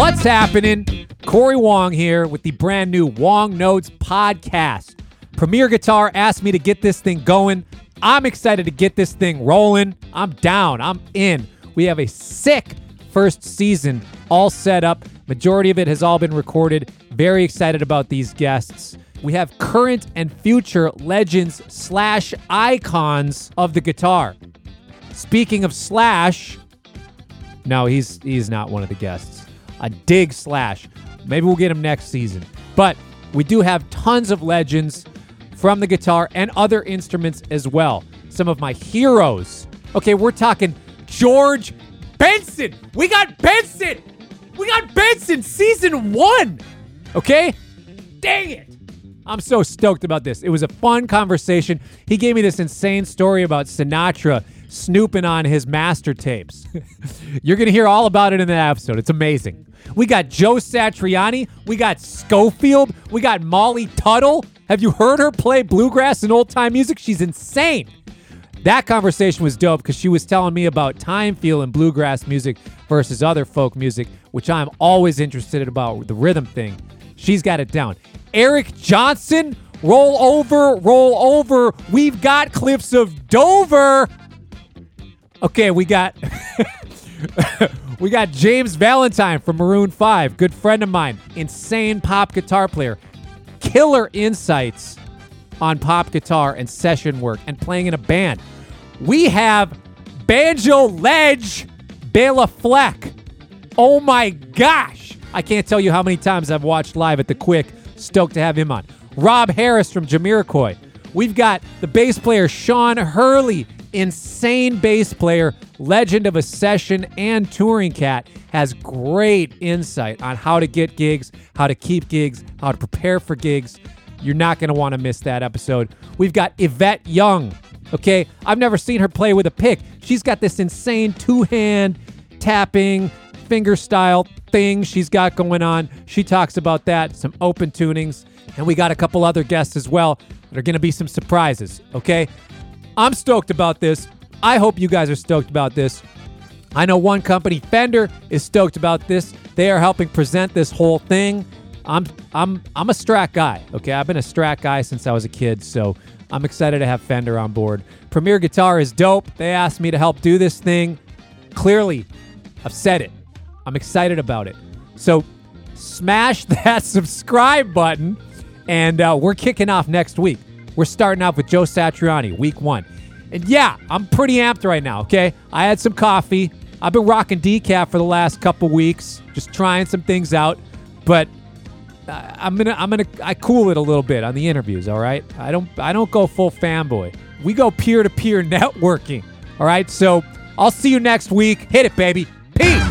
What's happening? Corey Wong here with the brand new Wong Notes podcast. Premier Guitar asked me to get this thing going. I'm excited to get this thing rolling. I'm down. I'm in. We have a sick first season all set up. Majority of it has all been recorded. Very excited about these guests. We have current and future legends slash icons of the guitar. Speaking of Slash, no, he's he's not one of the guests. I dig Slash. Maybe we'll get him next season. But we do have tons of legends from the guitar and other instruments as well. Some of my heroes. Okay, we're talking George Benson. We got Benson. We got Benson season one. Okay? Dang it. I'm so stoked about this. It was a fun conversation. He gave me this insane story about Sinatra snooping on his master tapes. You're going to hear all about it in the episode. It's amazing. We got Joe Satriani. We got Schofield. We got Molly Tuttle. Have you heard her play bluegrass and old time music? She's insane. That conversation was dope because she was telling me about time feel and bluegrass music versus other folk music, which I'm always interested about the rhythm thing. She's got it down. Eric Johnson, roll over, roll over. We've got Cliffs of Dover. Okay, we got we got James Valentine from Maroon 5, good friend of mine, insane pop guitar player, killer insights on pop guitar and session work and playing in a band. We have banjo ledge Bela Fleck. Oh my gosh. I can't tell you how many times I've watched live at the Quick. Stoked to have him on. Rob Harris from Jamiroquai. We've got the bass player Sean Hurley, insane bass player, legend of a session and touring cat, has great insight on how to get gigs, how to keep gigs, how to prepare for gigs. You're not going to want to miss that episode. We've got Yvette Young. Okay, I've never seen her play with a pick. She's got this insane two hand tapping, finger style thing she's got going on. She talks about that, some open tunings, and we got a couple other guests as well that are going to be some surprises. Okay, I'm stoked about this. I hope you guys are stoked about this. I know one company, Fender, is stoked about this. They are helping present this whole thing. I'm I'm I'm a Strat guy. Okay, I've been a Strat guy since I was a kid, so I'm excited to have Fender on board. Premier Guitar is dope. They asked me to help do this thing. Clearly, I've said it. I'm excited about it. So smash that subscribe button, and uh, we're kicking off next week. We're starting off with Joe Satriani, week one. And yeah, I'm pretty amped right now, okay? I had some coffee. I've been rocking decaf for the last couple weeks, just trying some things out. But I'm gonna, I'm gonna, I cool it a little bit on the interviews. All right, I don't, I don't go full fanboy. We go peer to peer networking. All right, so I'll see you next week. Hit it, baby. Peace.